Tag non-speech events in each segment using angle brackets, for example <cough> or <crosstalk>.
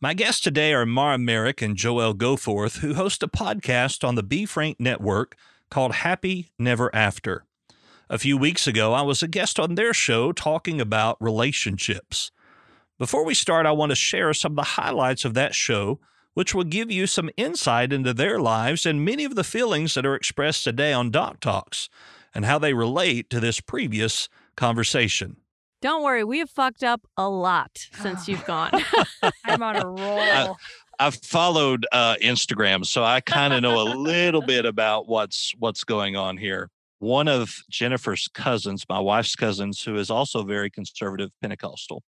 My guests today are Mara Merrick and Joel Goforth, who host a podcast on the B Frank Network called Happy Never After. A few weeks ago, I was a guest on their show talking about relationships. Before we start, I want to share some of the highlights of that show, which will give you some insight into their lives and many of the feelings that are expressed today on Doc Talks and how they relate to this previous conversation. Don't worry, we have fucked up a lot since you've gone. <sighs> I'm on a <laughs> roll. I've followed uh, Instagram, so I kind of know a little bit about what's what's going on here. One of Jennifer's cousins, my wife's cousins, who is also very conservative Pentecostal,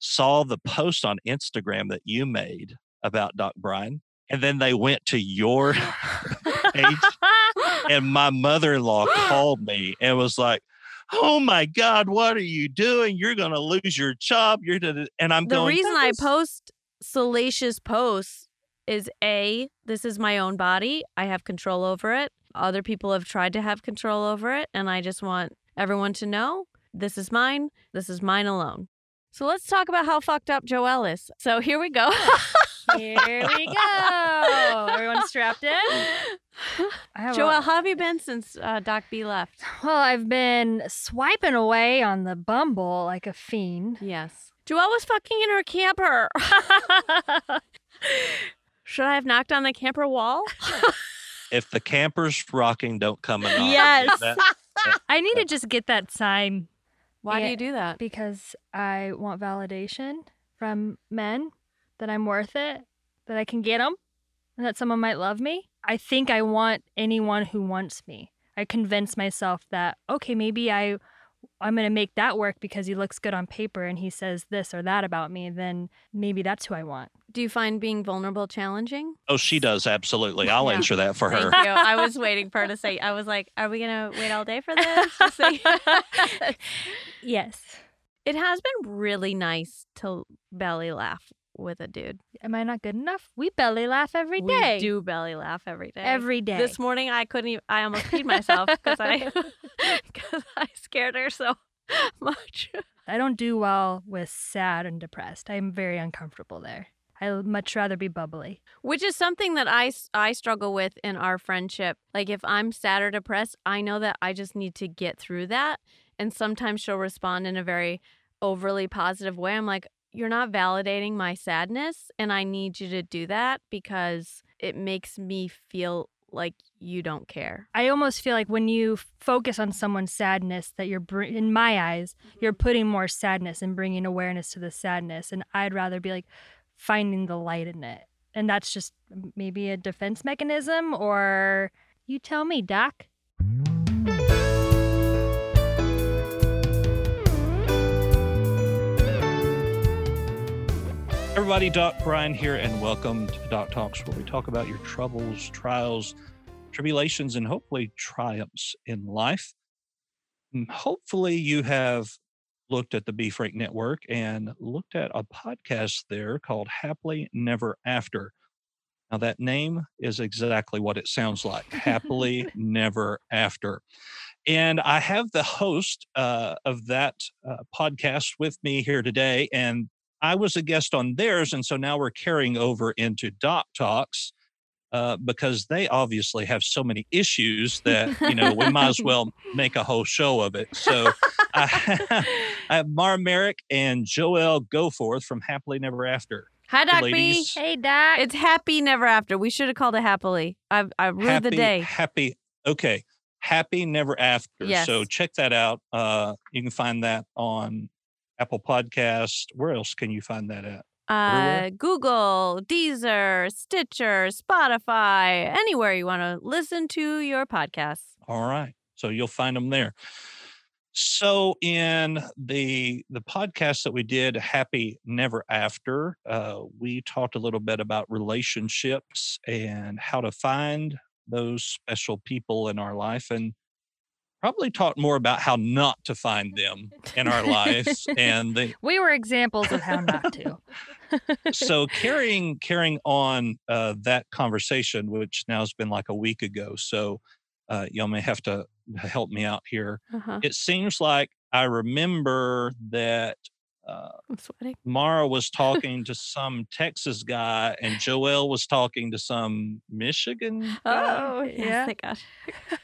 saw the post on Instagram that you made about Doc Brian, and then they went to your <laughs> page, <laughs> and my mother-in-law called me and was like, oh my God, what are you doing? You're going to lose your job. You're gonna, and I'm the going. reason I "That is- post salacious posts is a this is my own body. I have control over it. Other people have tried to have control over it, and I just want everyone to know this is mine. This is mine alone. So let's talk about how fucked up Joel is. So here we go. Here we go. Everyone strapped in? <laughs> I have a- how have you been since uh, Doc B left? well, I've been swiping away on the Bumble like a fiend. Yes. Joelle was fucking in her camper. <laughs> Should I have knocked on the camper wall? if the campers rocking don't come and knock, Yes. that- <laughs> I need to just get that sign Why do you do that? because I want validation from men that I'm worth it, that I can get them, and that someone might love me. I think I want anyone who wants me. I convince myself that okay, maybe I I'm going to make that work because he looks good on paper and he says this or that about me, then maybe that's who I want. Do you find being vulnerable challenging? oh, she does absolutely. I'll Yeah. answer that for her. Thank you. I was waiting for her to say. I was like, "Are we gonna wait all day for <laughs> this?" to say- Yes. it has been really nice to belly laugh with a dude. Am I not good enough? We belly laugh every We day. do belly laugh every day. Every day. This morning, I couldn't. Even, I almost peed myself <laughs> because I <laughs> because I scared her so <laughs> much. I don't do well with sad and depressed. I'm very uncomfortable there. I'd much rather be bubbly. Which is something that I, I struggle with in our friendship. Like if I'm sad or depressed, I know that I just need to get through that. And sometimes she'll respond in a very overly positive way. I'm like, you're not validating my sadness. And I need you to do that because it makes me feel like you don't care. I almost feel like when you focus on someone's sadness, that you're, br- in my eyes, you're mm-hmm. putting more sadness and bringing awareness to the sadness. And I'd rather be like finding the light in it. And that's just maybe a defense mechanism, or you tell me, Doc. Everybody, Doc Brian here, and welcome to Doc Talks, where we talk about your troubles, trials, tribulations, and hopefully triumphs in life. And hopefully, you have looked at the Be Frank Network and looked at a podcast there called Happily Never After. Now, that name is exactly what it sounds like Happily <laughs> Never After. And I have the host uh, of that uh, podcast with me here today. And I was a guest on theirs. And so now we're carrying over into Doc Talks uh, because they obviously have so many issues that, you know, we might as well make a whole show of it. So <laughs> I, <laughs> I have Mara Merrick and Joel Goforth from Happily Never After. Hi, Doc B. ladies. Hey, Doc. It's happy never after. We should have called it happily. I I ruined the happy, day. Happy. Okay. Happy Never After. Yes. So check that out. Uh, you can find that on Apple Podcast. Where else can you find that at? Uh, Google, Deezer, Stitcher, Spotify, anywhere you want to listen to your podcasts. All right. So you'll find them there. So in the the podcast that we did, Happy Never After, uh, we talked a little bit about relationships and how to find those special people in our life and probably talk more about how not to find them in our lives <laughs> and the, we were examples of how not to. <laughs> so carrying carrying on uh, that conversation, which now has been like a week ago, so uh, y'all may have to help me out here. Uh-huh. It seems like I remember that uh, I'm. Mara was talking to <laughs> some Texas guy, and Joel was talking to some Michigan. guy. Oh, Yeah. yes, thank God.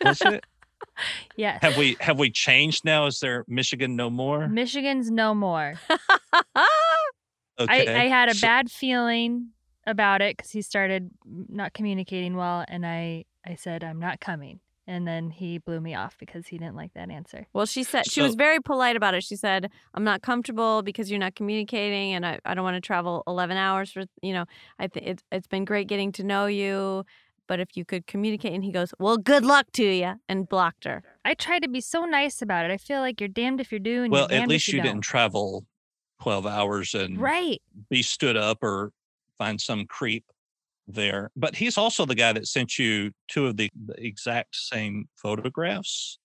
Was it? <laughs> Yes. have we have we changed now? Is there Michigan no more? Michigan's no more. <laughs> Okay, I, I had a so- bad feeling about it because he started not communicating well, and I I said I'm not coming, and then he blew me off because he didn't like that answer. Well, she said she was very polite about it. She said, "I'm not comfortable because you're not communicating, and I, I don't want to travel 11 hours for you know. I think it's it's been great getting to know you, but if you could communicate." And he goes, "Well, good luck to you," and blocked her. I try to be so nice about it. I feel like you're damned if you're doing. Well, you're at least if you you, didn't travel twelve hours and Right. be stood up or find some creep there. But he's also the guy that sent you two of the, the exact same photographs.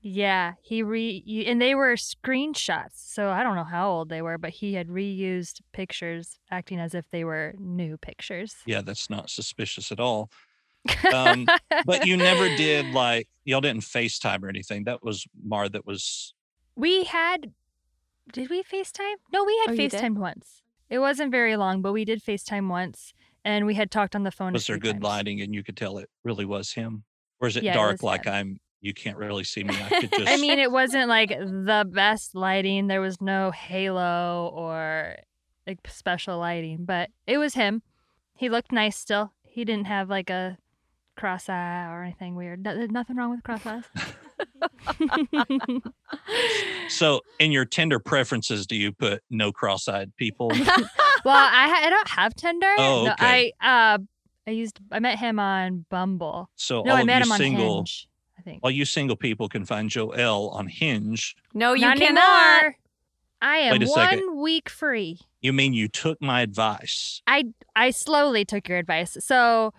Yeah, he re and they were screenshots. So I don't know how old they were, but he had reused pictures, acting as if they were new pictures. Yeah, that's not suspicious at all. Um, But you never did <laughs> like y'all didn't FaceTime or anything. That was Mar that was we had, did we FaceTime? No, we had Oh, you? FaceTimed once. It wasn't very long, but we did FaceTime once, and we had talked on the phone. a was there few good times. lighting and you could tell it really was him? Or is it Yeah, dark was like him. I'm you can't really see me? I could <laughs> just I mean, it wasn't like the best lighting. There was no halo or like special lighting, but it was him. He looked nice still. He didn't have like a cross eye or anything weird. No- There's nothing wrong with cross eyes. <laughs> <laughs> so in your Tinder preferences, do you put no cross-eyed people? <laughs> well, I, ha- I don't have Tinder. Oh, No, okay. I uh I used I met him on Bumble. So No, all I met you him on single Hinge. I think. all you single people can find Joel on Hinge. No, you Not cannot. anymore. I am Wait a one second. week free. You mean you took my advice? I I slowly took your advice. So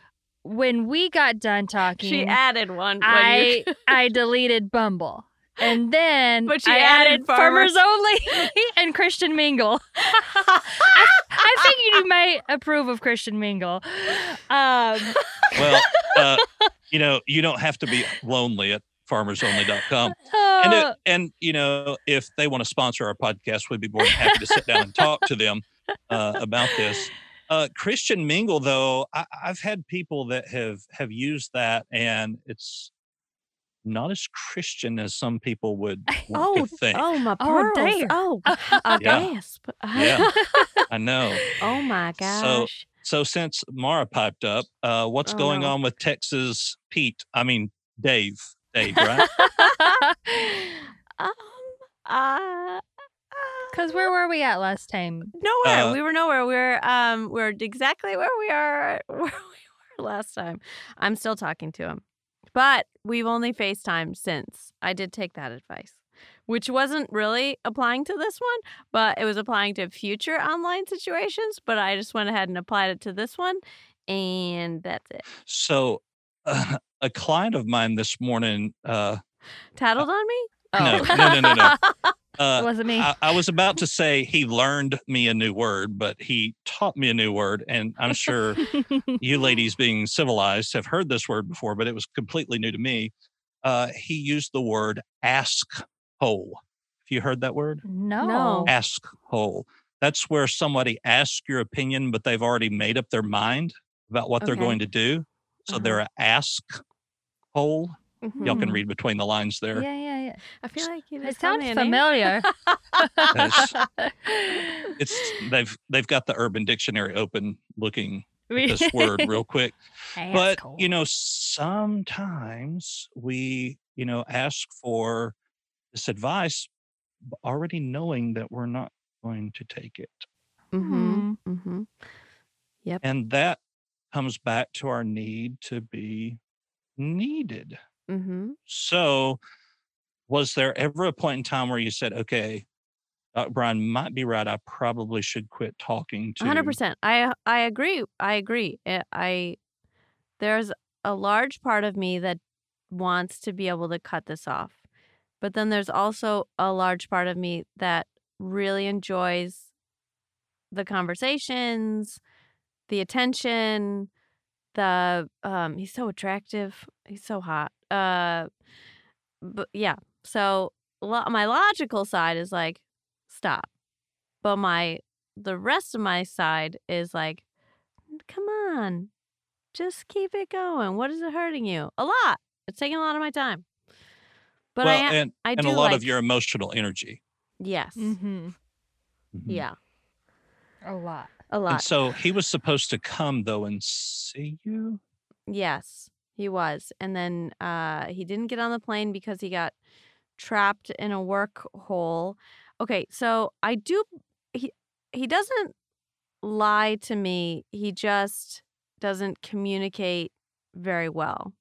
when we got done talking, She added one. when I you- <laughs> I deleted Bumble. And then But she I added added Farmers, Farmers. <laughs> Only <laughs> and Christian Mingle. I, I think you might approve of Christian Mingle. Um, Well, uh, you know, you don't have to be lonely at farmersonly.com. And, uh, it, and you know, if they want to sponsor our podcast, we'd be more than happy to sit down and talk to them uh, about this. Uh, Christian Mingle, though, I, I've had people that have have used that, and it's not as Christian as some people would <laughs> want oh, to think. oh my Oh, pearls. dear. Oh, <laughs> a Yeah. gasp. <laughs> Yeah. I know. oh my gosh. So so since Mara piped up, uh, what's Oh, going no. on with Texas Pete? I mean Dave. Dave, right? um, uh, Cause where were we at last time? nowhere. Uh, we were nowhere. We are um, we are exactly where we are <laughs> where we were last time. I'm still talking to him, but we've only FaceTime since. I did take that advice, which wasn't really applying to this one, but it was applying to future online situations. But I just went ahead and applied it to this one, and that's it. so uh, <laughs> a client of mine this morning uh, Tattled on me? no, no, no, no, no. <laughs> It Uh, wasn't me. I, I was about to say he learned me a new word, but he taught me a new word. And I'm sure <laughs> you ladies, being civilized, have heard this word before, but it was completely new to me. Uh, he used the word ask hole. Have you heard that word? no. No. Ask hole. That's where somebody asks your opinion, but they've already made up their mind about what they're going to do. So Uh-huh. they're a ask hole. Y'all can Mhm. read between the lines there. Yeah, yeah, yeah. I feel like you It sounds me familiar. Yes. <laughs> It's they've they've got the Urban Dictionary open, looking at this word real quick. but Asshole. you know sometimes we you know ask for this advice already knowing that we're not going to take it Mm-hmm. Mm-hmm. Yep. and that comes back to our need to be needed Mm-hmm. so was there ever a point in time where you said okay Dr. Brian might be right. I probably should quit talking to hundred percent. I I agree. I agree. I, I there's a large part of me that wants to be able to cut this off. But then there's also a large part of me that really enjoys the conversations, the attention, the um he's so attractive. He's so hot. Uh but yeah. So lo- my logical side is like stop. But my the rest of my side is like come on. Just keep it going. What is it hurting you? A lot. It's taking a lot of my time. But well, I am, and, I and a lot like, of your emotional energy. yes. Mm-hmm. Mhm. Yeah. A lot. A And lot. so he was supposed to come though and see you. Yes, he was. And then uh he didn't get on the plane because he got trapped in a work hole. Okay, so I do he he doesn't lie to me. He just doesn't communicate very well.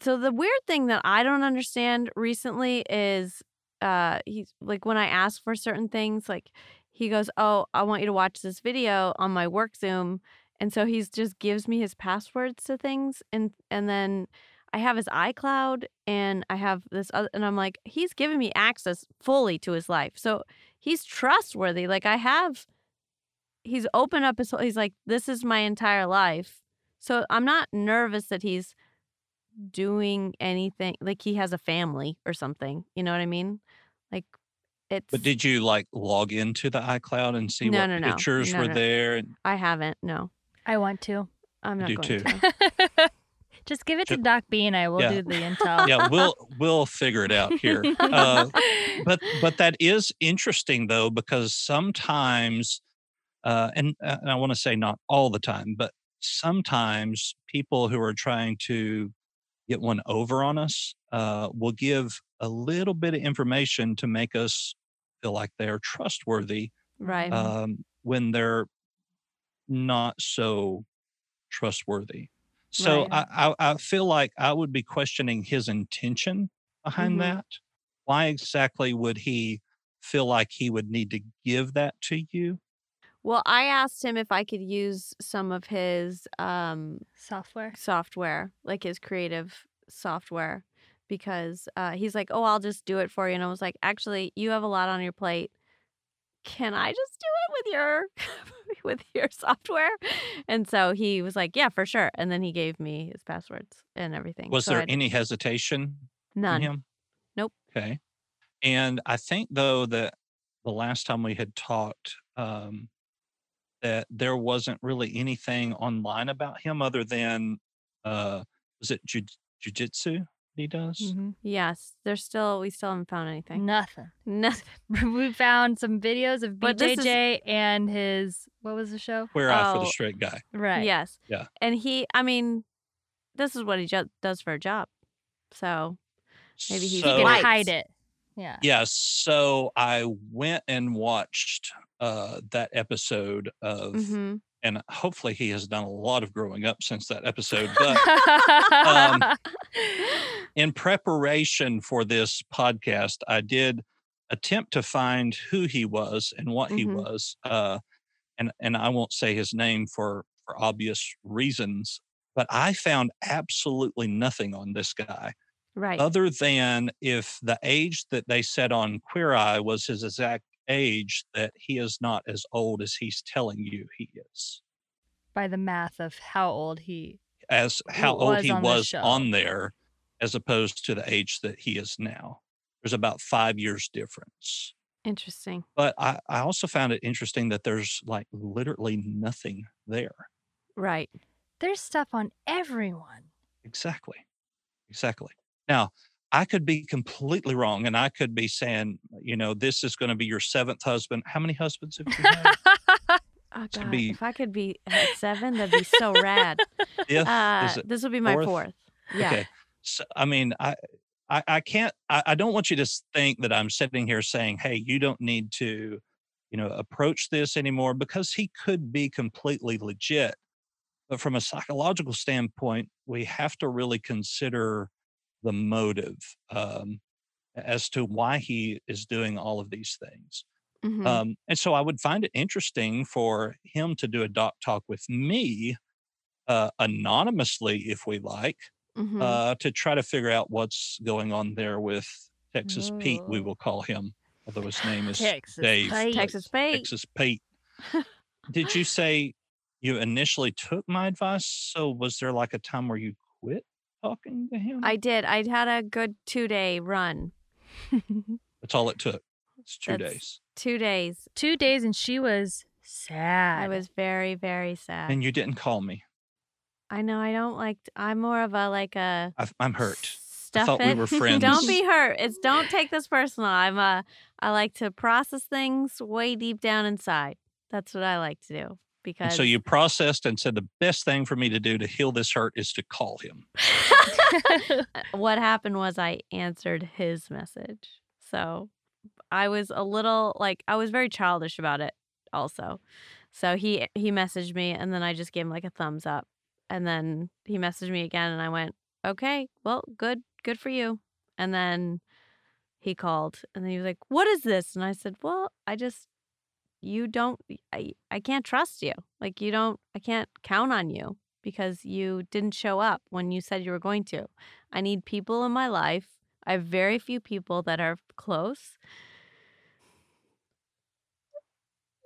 So the weird thing that I don't understand recently is uh he's like when I ask for certain things like he goes, "Oh, I want you to watch this video on my work Zoom." And so he's just gives me his passwords to things and and then I have his iCloud and I have this other and I'm like, he's giving me access fully to his life. So he's trustworthy. Like I have he's opened up his whole he's like, this is my entire life. So I'm not nervous that he's doing anything like he has a family or something. You know what I mean? Like it's But did you like log into the iCloud and see No, what no, no. pictures were there? I haven't. No. I want to. I'm not do going too. to. <laughs> Just give it to Doc B and I will Yeah. do the intel. yeah, we'll <laughs> we'll figure it out here. Uh, <laughs> but but that is interesting though because sometimes uh, and, uh, and I want to say not all the time, but sometimes people who are trying to get one over on us uh, will give a little bit of information to make us feel like they're trustworthy Right. um, when they're not so trustworthy. So Right. I, I, I feel like I would be questioning his intention behind Mhm. that. Why exactly would he feel like he would need to give that to you? Well, I asked him if I could use some of his um, Software. software, like his creative software, because uh, he's like, "Oh, I'll just do it for you." And I was like, "Actually, you have a lot on your plate. Can I just do it with your <laughs> with your software?" And so he was like, "Yeah, for sure." And then he gave me his passwords and everything. Was So there I- any hesitation none? Nope. Okay. And I think though that the last time we had talked, um, that there wasn't really anything online about him other than uh, was it jiu- jujitsu he does? Mhm. Yes, there's still we still haven't found anything. Nothing. <laughs> Nothing. <laughs> we found some videos of But this is- BJJ and his what was the show? Queer eye for Oh. the straight guy. Right. Yes. Yeah. And he, I mean, this is what he ju- does for a job. So Maybe He so, can hide it. Yeah. Yeah, so I went and watched uh, that episode of, mhm. And hopefully he has done a lot of growing up since that episode. <laughs> But Um, <laughs> in preparation for this podcast, I did attempt to find who he was and what he Mhm. was. Uh, and and I won't say his name for for obvious reasons, but I found absolutely nothing on this guy right. other than if the age that they said on Queer Eye was his exact age, that he is not as old as he's telling you he is. By the math of how old he as how old was he on was on there as opposed to the age that he is now. There's about five years difference. Interesting. But I, I also found it interesting that there's like literally nothing there. Right. there's stuff on everyone. Exactly. Exactly. Now, I could be completely wrong and I could be saying, you know, this is going to be your seventh husband. How many husbands have you had? <laughs> Oh God, be- if I could be at seven, that'd be so rad. Fifth? Uh, this would be my fourth? fourth. Yeah. Okay. So, I mean, I, I, I can't, I, I don't want you to think that I'm sitting here saying, hey, you don't need to, you know, approach this anymore because he could be completely legit. But from a psychological standpoint, we have to really consider the motive um, as to why he is doing all of these things. Mhm. Um, and so I would find it interesting for him to do a doc talk with me uh, anonymously if we like, Mhm. uh, to try to figure out what's going on there with Texas Pete, we will call him, although his name is Texas Dave. Pete. Texas Pete. Texas Pete. Did you <laughs> say you initially took my advice? So was there like a time where you quit talking to him? I did. I had a good two day run. <laughs> That's all it took. It's two That's- days. Two days. Two days and she was sad. I was very, very sad. And you didn't call me. I know I don't like I'm more of a like a I, I'm hurt. Stuff thought we it. were <laughs> friends. Don't be hurt. It's don't take this personal. I'm a I like to process things way deep down inside. That's what I like to do And so you processed and said the best thing for me to do to heal this hurt is to call him. <laughs> <laughs> what happened was I answered his message. So I was a little like I was very childish about it also. So he he messaged me and then I just gave him like a thumbs up. And then he messaged me again and I went, "Okay, well, good good for you." And then he called and then he was like, "What is this?" And I said, "Well, I just you don't I I can't trust you. Like you don't I can't count on you because you didn't show up when you said you were going to. I need people in my life. I have very few people that are close.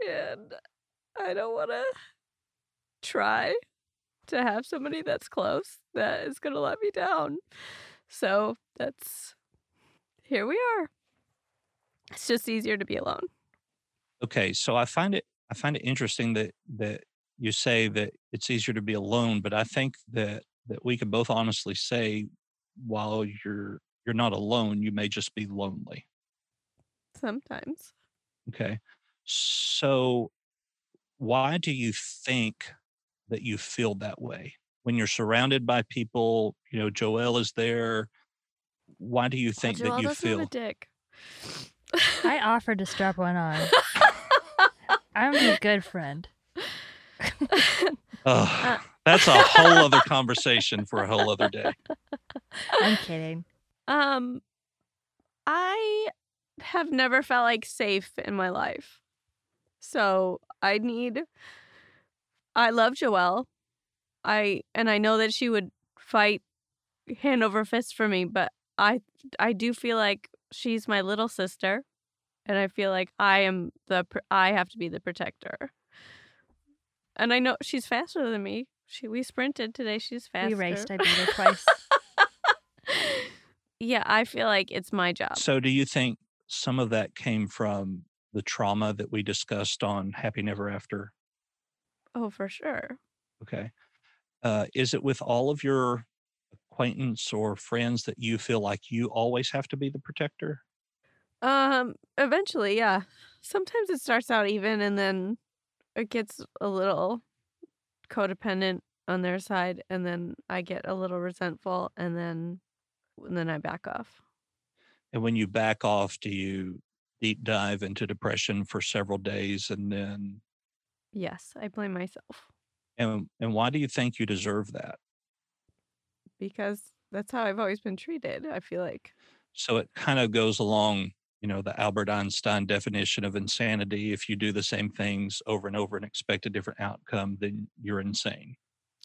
And I don't want to try to have somebody that's close that is going to let me down. So that's here we are. It's just easier to be alone. Okay, so I find it I find it interesting that that you say that it's easier to be alone, but I think that that we can both honestly say while you're you're not alone, you may just be lonely. Sometimes. Okay. So why do you think that you feel that way? When you're surrounded by people, you know, Joel is there. Why do you oh, think that you feel a dick. I offered to strap one on. I'm a good friend. Ugh, that's a whole other conversation for a whole other day. I'm kidding. Um, I have never felt like safe in my life. So I need. I love Joelle. I and I know that she would fight hand over fist for me, but I I do feel like she's my little sister, and I feel like I am the I have to be the protector. And I know she's faster than me. She we sprinted today. She's faster. We raced. I beat her twice. <laughs> yeah, I feel like it's my job. So do you think some of that came from the trauma that we discussed on Happy Never After? Oh, for sure. Okay. Uh, is it with all of your acquaintance or friends that you feel like you always have to be the protector? Um, eventually, yeah. Sometimes it starts out even and then it gets a little codependent on their side and then I get a little resentful and then and then I back off. And when you back off, do you deep dive into depression for several days and then Yes, I blame myself and and why do you think you deserve that? Because that's how I've always been treated, I feel like. So it kind of goes along, you know, the Albert Einstein definition of insanity. If you do the same things over and over and expect a different outcome, then you're insane.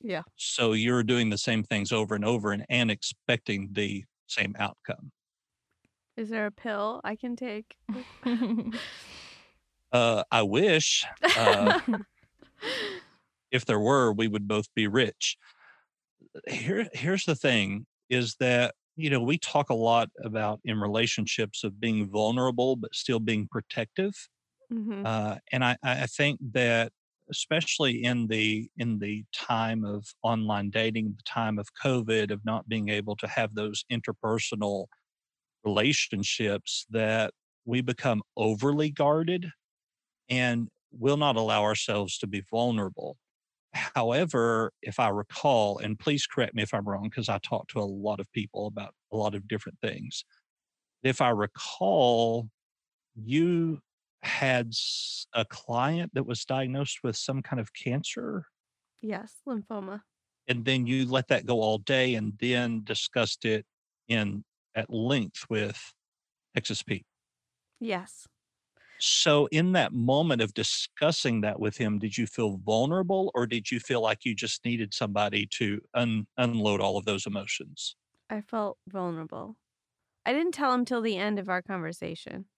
Yeah. So you're doing the same things over and over and, and expecting the same outcome. Is there a pill I can take? <laughs> Uh, I wish uh, <laughs> if there were, we would both be rich. Here, here's the thing: is that you know we talk a lot about in relationships of being vulnerable but still being protective. hmm uh, and I, I I think that especially in the in the time of online dating, the time of COVID, of not being able to have those interpersonal relationships, that we become overly guarded and will not allow ourselves to be vulnerable. However, if I recall, and please correct me if I'm wrong, because I talk to a lot of people about a lot of different things. If I recall, you had a client that was diagnosed with some kind of cancer Yes, lymphoma. and then you let that go all day and then discussed it in at length with Texas Pete. Yes. So, in that moment of discussing that with him, did you feel vulnerable or did you feel like you just needed somebody to un- unload all of those emotions? I felt vulnerable. I didn't tell him till the end of our conversation.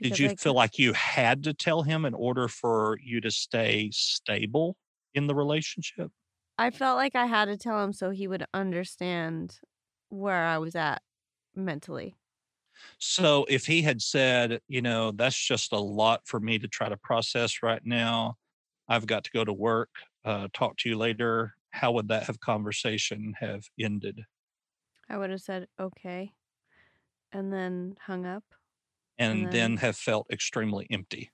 Did you I feel like you had to tell him in order for you to stay stable in the relationship? I felt like I had to tell him so he would understand where I was at mentally. So, if he had said, you know, that's just a lot for me to try to process right now, I've got to go to work, uh, talk to you later, how would that have conversation have ended? I would have said okay and then hung up. And And then then have felt extremely empty.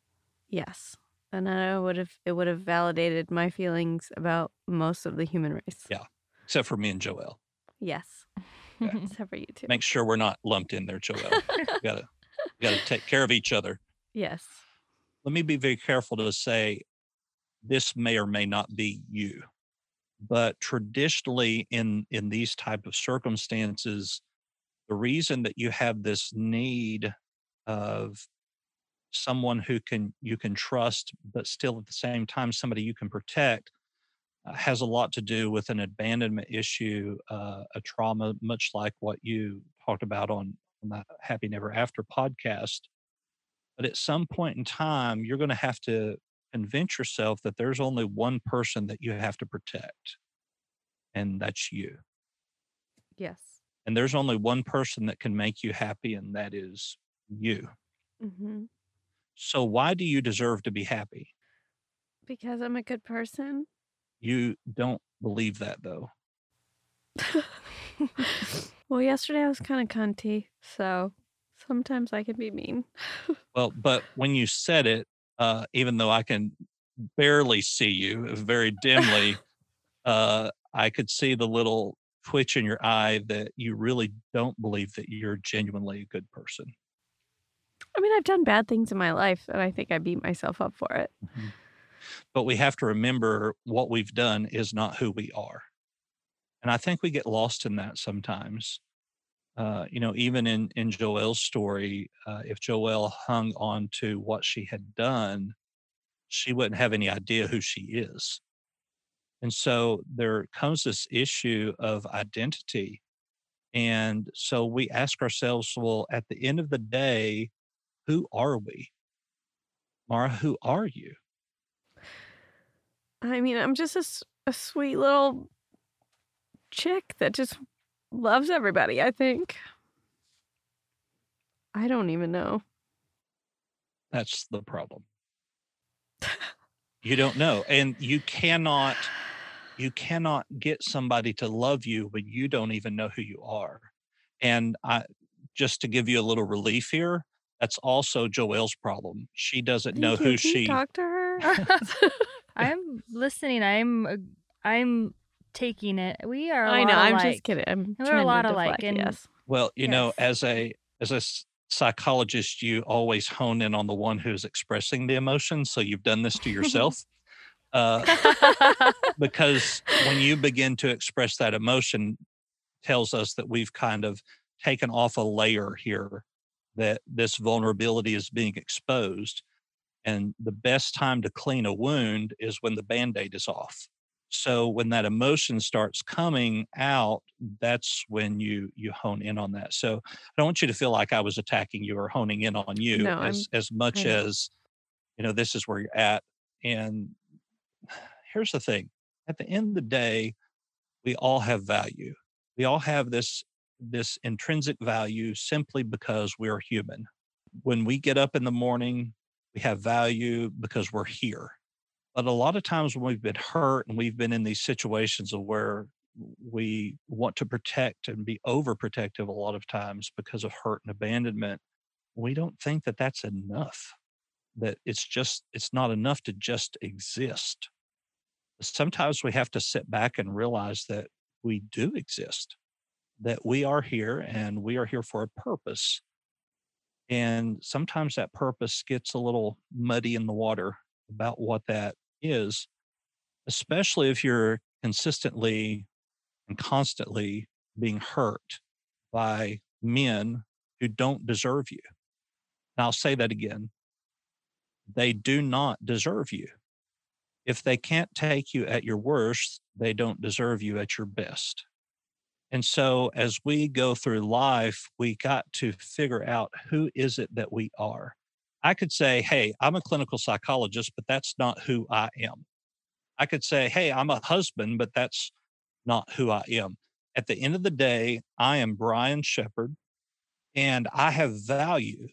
yes. And I would have it would have validated my feelings about most of the human race. Yeah. Except for me and Joel. Yes. Except <laughs> for you two. Make sure we're not lumped in there, Joel. We gotta <laughs> gotta take care of each other. yes. let me be very careful to say this may or may not be you but traditionally in in these type of circumstances the reason that you have this need of someone who can you can trust but still at the same time somebody you can protect has a lot to do with an abandonment issue uh, a trauma much like what you talked about on, on the happy never after podcast but at some point in time, you're going to have to convince yourself that there's only one person that you have to protect, and that's you. Yes. And there's only one person that can make you happy, and that is you. hmm So, why do you deserve to be happy? Because I'm a good person. You don't believe that, though. <laughs> well, yesterday I was kind of cunty, so sometimes I can be mean. <laughs> Well, but when you said it, uh, even though I can barely see you very dimly, <laughs> uh, I could see the little twitch in your eye that you really don't believe that you're genuinely a good person. I mean, I've done bad things in my life, and I think I beat myself up for it. But we have to remember what we've done is not who we are. And I think we get lost in that sometimes. Uh, you know, even in, in Joelle's story, uh, if Joelle hung on to what she had done, she wouldn't have any idea who she is. And so there comes this issue of identity. And so we ask ourselves, well, at the end of the day, who are we? Mara, who are you? I mean, I'm just a sweet little chick that just loves everybody, I think. I don't even know. That's the problem. You don't know. And you cannot you cannot get somebody to love you when you don't even know who you are. And I just to give you a little relief here, that's also Joelle's problem. She doesn't know who she talk to her? <laughs> <laughs> I'm listening. I'm I'm taking it. We are. I I know. I'm just kidding. I'm We're a trying to lot alike, deflect, and- yes. Well, you know, as a as a psychologist, you always hone in on the one who's expressing the emotion. So you've done this to yourself. <laughs> uh, <laughs> because when you begin to express that emotion tells us that we've kind of taken off a layer here that this vulnerability is being exposed and the best time to clean a wound is when the band-aid is off. So when that emotion starts coming out that's when you you hone in on that. So i don't want you to feel like i was attacking you or honing in on you No, I'm- as as much as you know this is where you're at. And here's the thing at the end of the day we all have value. We all have this this intrinsic value simply because we're human. When we get up in the morning we have value because we're here. But a lot of times when we've been hurt and we've been in these situations of where we want to protect and be overprotective a lot of times because of hurt and abandonment we don't think that that's enough that it's just it's not enough to just exist. Sometimes we have to sit back and realize that we do exist that we are here and we are here for a purpose and sometimes that purpose gets a little muddy in the water about what that is especially if you're consistently and constantly being hurt by men who don't deserve you Now, I'll say that again. They do not deserve you. If they can't take you at your worst, they don't deserve you at your best. And so as we go through life, we got to figure out who is it that we are. I could say, hey, I'm a clinical psychologist, but that's not who I am. I could say, hey, I'm a husband, but that's not who I am. At the end of the day, I am Brian Shepard and I have value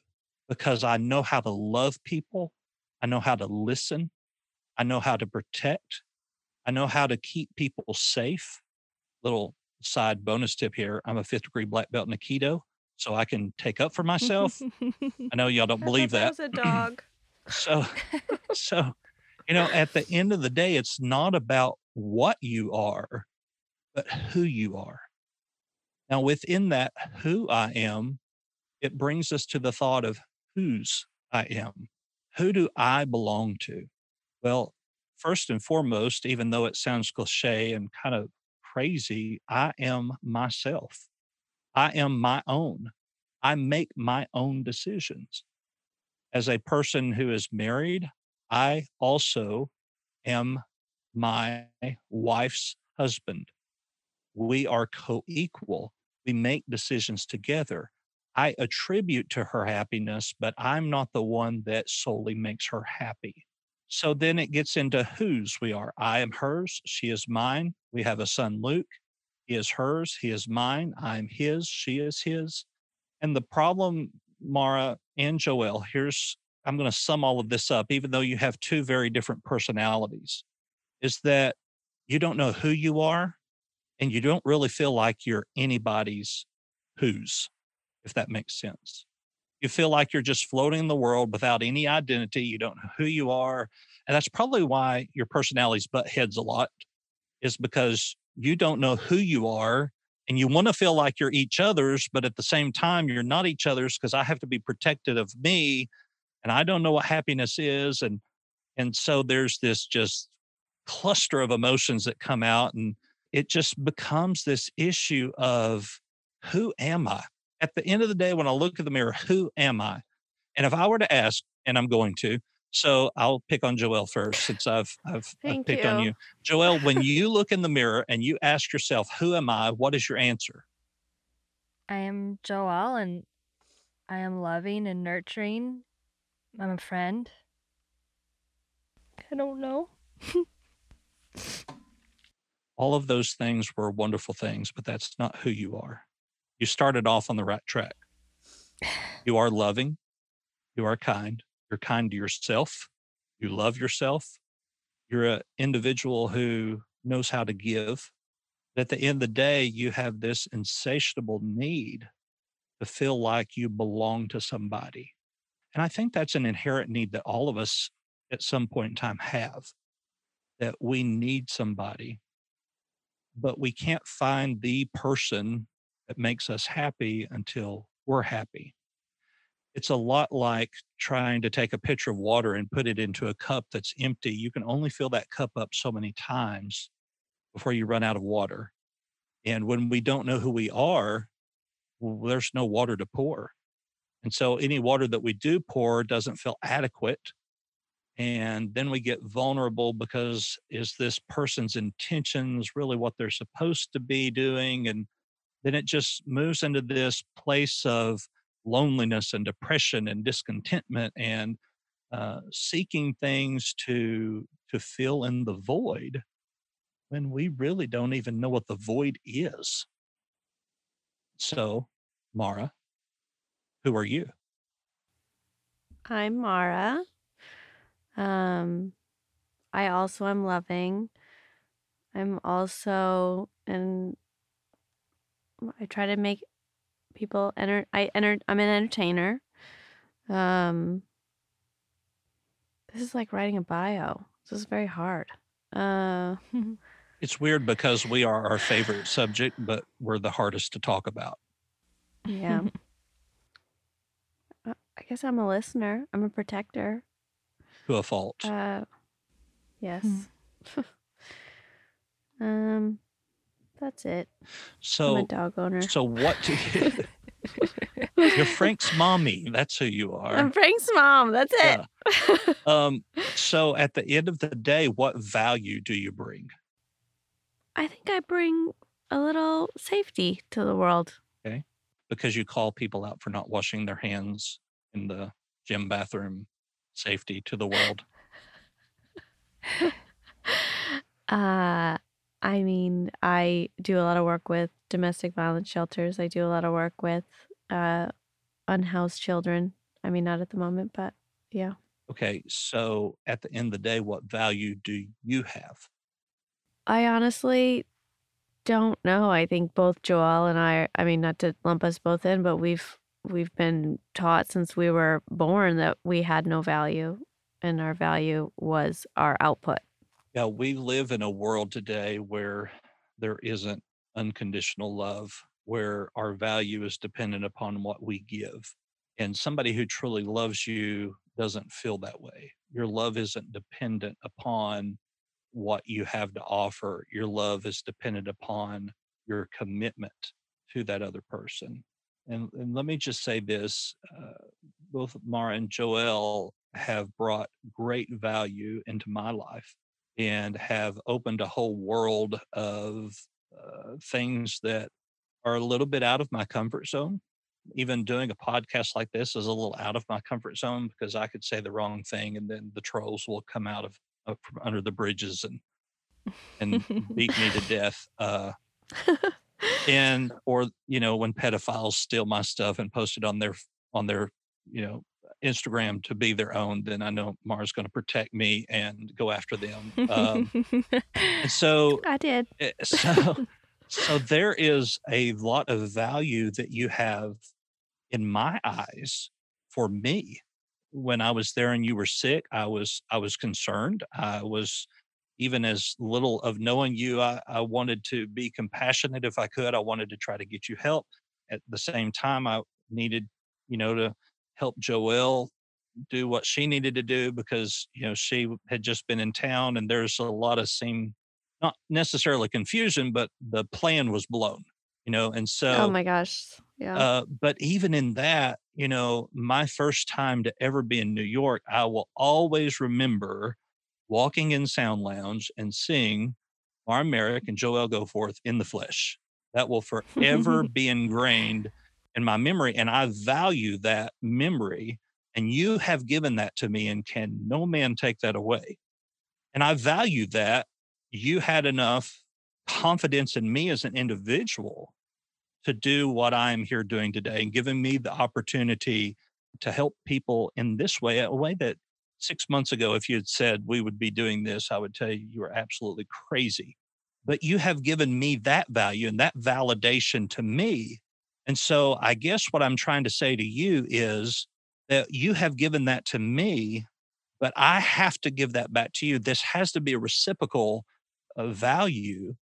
because I know how to love people. I know how to listen. I know how to protect. I know how to keep people safe. Little side bonus tip here I'm a fifth degree black belt in Aikido, so I can take up for myself. I know y'all don't <laughs> believe that. was a <clears throat> dog. so, <laughs> so, you know, at the end of the day, it's not about what you are, but who you are. Now, within that, who I am, it brings us to the thought of whose I am. Who do I belong to? Well, first and foremost, even though it sounds cliche and kind of crazy, I am myself. I am my own. I make my own decisions. As a person who is married, I also am my wife's husband. We are co equal. We make decisions together. I attribute to her happiness, but I'm not the one that solely makes her happy. So then it gets into whose we are. I am hers. She is mine. We have a son, Luke. He is hers. He is mine. I'm his. She is his. And the problem, Mara and Joel, here's, I'm going to sum all of this up, even though you have two very different personalities, is that you don't know who you are and you don't really feel like you're anybody's whose, if that makes sense you feel like you're just floating in the world without any identity. You don't know who you are. And that's probably why your personalities butt heads a lot, is because you don't know who you are and you want to feel like you're each other's, but at the same time, you're not each other's because I have to be protected of me and I don't know what happiness is. And and so there's this just cluster of emotions that come out and it just becomes this issue of who am I? at the end of the day, when I look in the mirror, who am I? And if I were to ask, and I'm going to, so I'll pick on Joel first since I've I've, I've picked you. on you. Joel, when you look in the mirror and you ask yourself, who am I? What is your answer? I am Joel and I am loving and nurturing. I'm a friend. I don't know. All of those things were wonderful things, but that's not who you are you started off on the right track. You are loving, you are kind, you're kind to yourself, you love yourself, you're an individual who knows how to give. At the end of the day, you have this insatiable need to feel like you belong to somebody. And I think that's an inherent need that all of us at some point in time have that we need somebody, but we can't find the person that makes us happy until we're happy. It's a lot like trying to take a pitcher of water and put it into a cup that's empty. You can only fill that cup up so many times before you run out of water. And when we don't know who we are, well, there's no water to pour. And so any water that we do pour doesn't feel adequate. And then we get vulnerable because is this person's intentions really what they're supposed to be doing? And then it just moves into this place of loneliness and depression and discontentment and uh, seeking things to to fill in the void when we really don't even know what the void is. So, Mara, who are you? I'm Mara. Um, I also am loving. I'm also and I try to make people enter. I enter. I'm an entertainer. Um, this is like writing a bio. This is very hard. Uh, <laughs> it's weird because we are our favorite subject, but we're the hardest to talk about. Yeah. <laughs> Uh, I guess I'm a listener. I'm a protector. To a fault. Uh, yes. <laughs> um, that's it. So I'm a dog owner. So what do you <laughs> You're Frank's mommy. That's who you are. I'm Frank's mom. That's it. Yeah. Um, so at the end of the day, what value do you bring? I think I bring a little safety to the world. Okay. Because you call people out for not washing their hands in the gym bathroom, safety to the world. <laughs> Uh, I mean, I do a lot of work with domestic violence shelters. I do a lot of work with uh, unhoused children. I mean, not at the moment, but yeah. Okay, so at the end of the day, what value do you have? I honestly don't know. I think both Joelle and I, I mean, not to lump us both in, but we've we've been taught since we were born that we had no value and our value was our output. Yeah, we live in a world today where there isn't unconditional love, where our value is dependent upon what we give. And somebody who truly loves you doesn't feel that way. Your love isn't dependent upon what you have to offer. Your love is dependent upon your commitment to that other person. And, and let me just say this uh, both Mara and Joelle have brought great value into my life and have opened a whole world of uh, things that are a little bit out of my comfort zone. Even doing a podcast like this is a little out of my comfort zone because I could say the wrong thing and then the trolls will come out of from under the bridges and and <laughs> beat me to death. Uh, <laughs> and or you know when pedophiles steal my stuff and post it on their on their you know Instagram to be their own, then I know Mara's going to protect me and go after them. Um, <laughs> so I did. eh, <laughs> so so there is a lot of value that you have in my eyes for me when i was there and you were sick i was i was concerned i was even as little of knowing you I, I wanted to be compassionate if i could i wanted to try to get you help at the same time i needed you know to help joelle do what she needed to do because you know she had just been in town and there's a lot of seem not necessarily confusion but the plan was blown you know and so oh my gosh. Yeah. uh, but even in that, you know, my first time to ever be in New York, I will always remember walking in Sound Lounge and seeing Mara Merrick and Joelle Goforth in the flesh. That will forever <laughs> be ingrained in my memory. And I value that memory. And you have given that to me, and can no man take that away. And I value that you had enough confidence in me as an individual to do what I'm here doing today and giving me the opportunity to help people in this way, a way that six months ago, if you had said we would be doing this, I would tell you you were absolutely crazy. But you have given me that value and that validation to me. And so I guess what I'm trying to say to you is that you have given that to me, but I have to give that back to you. This has to be a reciprocal uh, value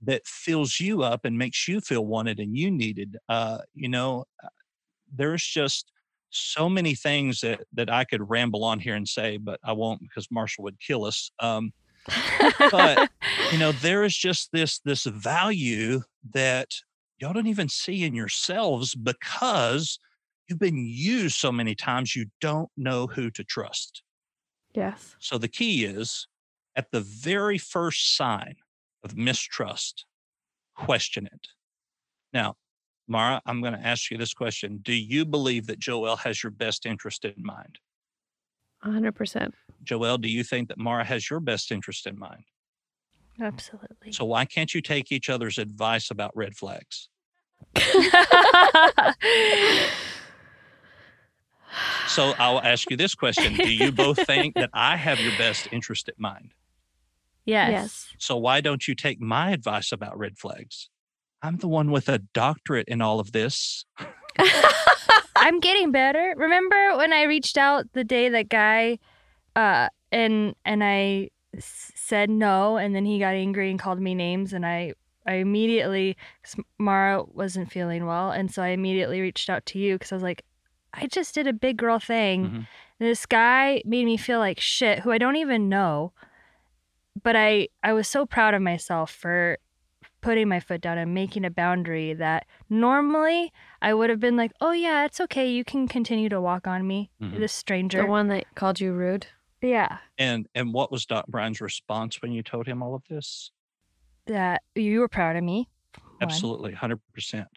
that fills you up and makes you feel wanted and you needed. Uh, you know, uh, there's just so many things that that I could ramble on here and say, but I won't because Marshall would kill us. Um, but <laughs> you know, there is just this this value that y'all don't even see in yourselves because you've been used so many times you don't know who to trust. yes. So the key is at the very first sign of mistrust, question it. Now, Mara, I'm going to ask you this question. Do you believe that Joelle has your best interest in mind? 100%. Joelle, do you think that Mara has your best interest in mind? Absolutely. So why can't you take each other's advice about red flags? So I'll ask you this question. Do you both <laughs> think that I have your best interest at mind? yes. Yes. So why don't you take my advice about red flags? I'm the one with a doctorate in all of this. <laughs> I'm getting better. Remember when I reached out the day that guy uh and and I s- said no and then he got angry and called me names and I I immediately 'cause Mara wasn't feeling well and so I immediately reached out to you cuz I was like I just did a big girl thing. Mhm. This guy made me feel like shit who I don't even know. But I I was so proud of myself for putting my foot down and making a boundary that normally I would have been like, oh, yeah, it's okay. You can continue to walk on me, Mhm. this stranger. The one that called you rude. yeah. And and what was Doc Brian's response when you told him all of this? That you were proud of me. Absolutely, hundred percent.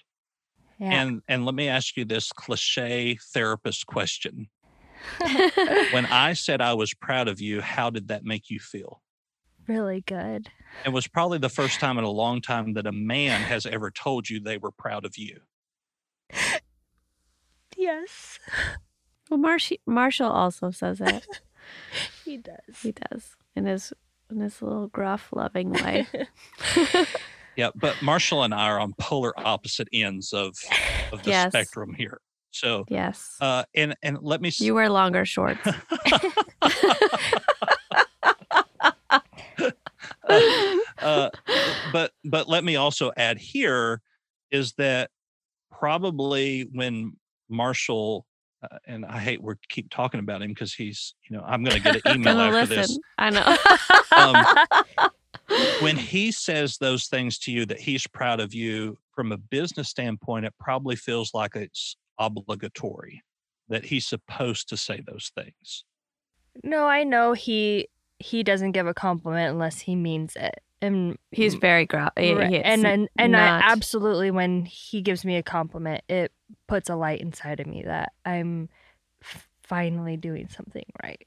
Yeah. And and let me ask you this cliche therapist question. <laughs> When I said I was proud of you, how did that make you feel? really good. It was probably the first time in a long time that a man has ever told you they were proud of you. <laughs> Yes. well, Marsh- Marshall also says it. <laughs> He does. he does in his in his little gruff, loving <laughs> way. Yeah, but Marshall and I are on polar opposite ends of of the Yes. spectrum here. So yes. uh and and let me s- You wear longer shorts. <laughs> uh, but but let me also add here is that probably when Marshall uh, and I hate we keep talking about him because he's you know I'm going to get an <laughs> email after listen. this I know. when <laughs> he says those things to you that he's proud of you from a business standpoint it probably feels like it's obligatory that he's supposed to say those things no, I know he he doesn't give a compliment unless he means it. And He's very gruff. Right. and and, and not- I absolutely when he gives me a compliment, it puts a light inside of me that I'm finally doing something right.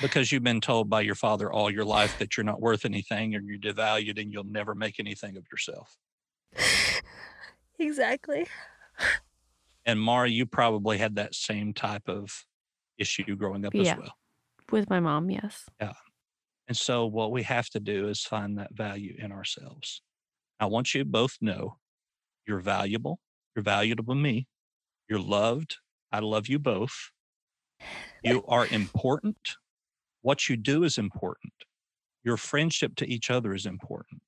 because you've been told by your father all your life that you're not worth anything and you're devalued and you'll never make anything of yourself <laughs> Exactly. and mara you probably had that same type of issue growing up Yeah. as well with my mom. Yes. And so, what we have to do is find that value in ourselves. I want you both know you're valuable. You're valuable to me. You're loved. I love you both. You are important. What you do is important. Your friendship to each other is important.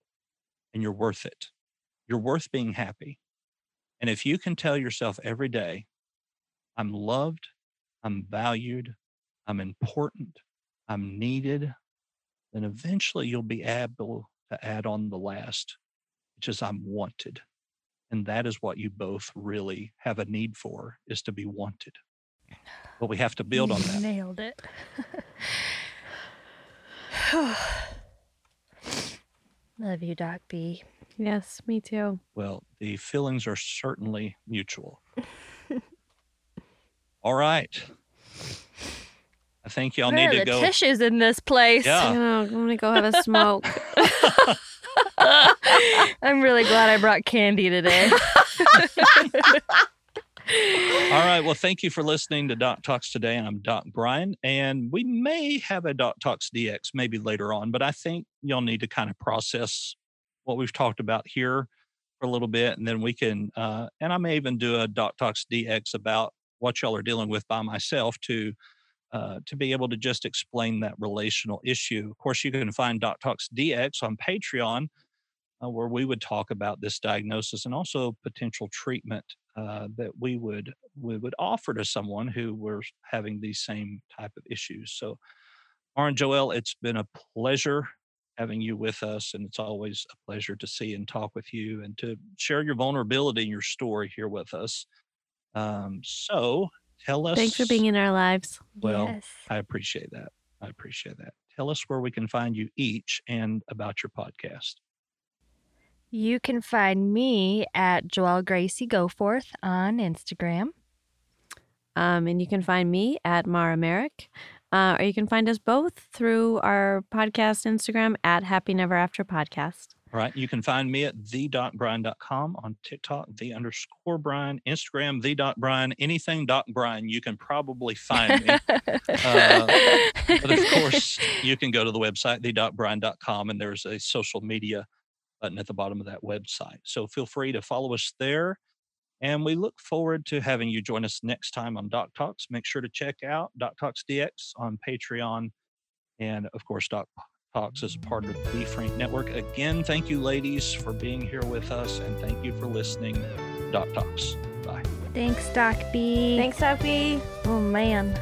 And you're worth it. You're worth being happy. And if you can tell yourself every day, I'm loved, I'm valued, I'm important, I'm needed, then eventually you'll be able to add on the last, which is I'm wanted. And that is what you both really have a need for is to be wanted. But we have to build on that. Nailed it. <sighs> Love you, Doc B. Yes. Me too. Well, the feelings are certainly mutual. <laughs> All right. I think y'all Where need to go. tissues in this place? Yeah. Know. I'm gonna go have a <laughs> smoke. <laughs> I'm really glad I brought candy today. <laughs> All right. Well, thank you for listening to Doc Talks today. I'm Doc Brian, and we may have a Doc Talks DX maybe later on, but I think y'all need to kind of process what we've talked about here for a little bit, and then we can, uh, and I may even do a Doc Talks DX about what y'all are dealing with by myself to. Uh, to be able to just explain that relational issue. Of course, you can find Doc Talks DX on Patreon, uh, where we would talk about this diagnosis and also potential treatment uh, that we would we would offer to someone who were having these same type of issues. So, Aaron Joel, it's been a pleasure having you with us, and it's always a pleasure to see and talk with you and to share your vulnerability and your story here with us. Um, so, tell us. Thanks for being in our lives. Well, yes. I appreciate that. I appreciate that. Tell us where we can find you each and about your podcast. You can find me at Joelle Gracie Goforth on Instagram. Um, and you can find me at Mara Merrick. Uh, or you can find us both through our podcast Instagram at Happy Never After Podcast. All right. You can find me at the.brian.com on TikTok, the underscore Brian, Instagram, the dot Brian, anything dot Brian, you can probably find me. Uh, but of course, <laughs> you can go to the website, the.brian.com, and there's a social media button at the bottom of that website. So feel free to follow us there. And we look forward to having you join us next time on Doc Talks. Make sure to check out Doc Talks DX on Patreon. And of course, Doc Talks is a part of the Frank Network. Again, thank you, ladies, for being here with us. And thank you for listening. Doc Talks. Bye. Thanks, Doc B. Thanks, Sophie. Oh, man.